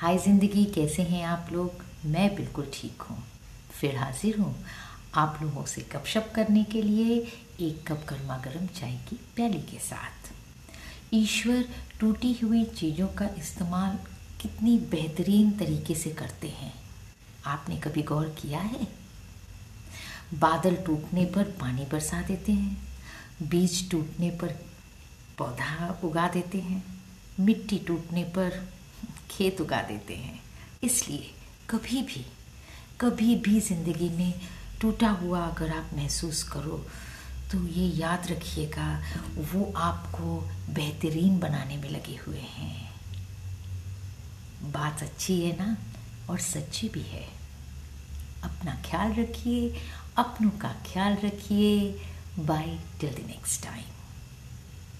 हाय ज़िंदगी, कैसे हैं आप लोग? मैं बिल्कुल ठीक हूँ। फिर हाजिर हूँ आप लोगों से गपशप करने के लिए एक कप गर्मा गर्म चाय की प्याली के साथ। ईश्वर टूटी हुई चीज़ों का इस्तेमाल कितनी बेहतरीन तरीके से करते हैं। आपने कभी गौर किया है? बादल टूटने पर पानी बरसा देते हैं, बीज टूटने पर पौधा उगा देते हैं, मिट्टी टूटने पर खेत उगा देते हैं। इसलिए कभी भी कभी भी ज़िंदगी में टूटा हुआ अगर आप महसूस करो तो ये याद रखिएगा, वो आपको बेहतरीन बनाने में लगे हुए हैं। बात अच्छी है ना? और सच्ची भी है। अपना ख्याल रखिए, अपनों का ख्याल रखिए। Bye till the next time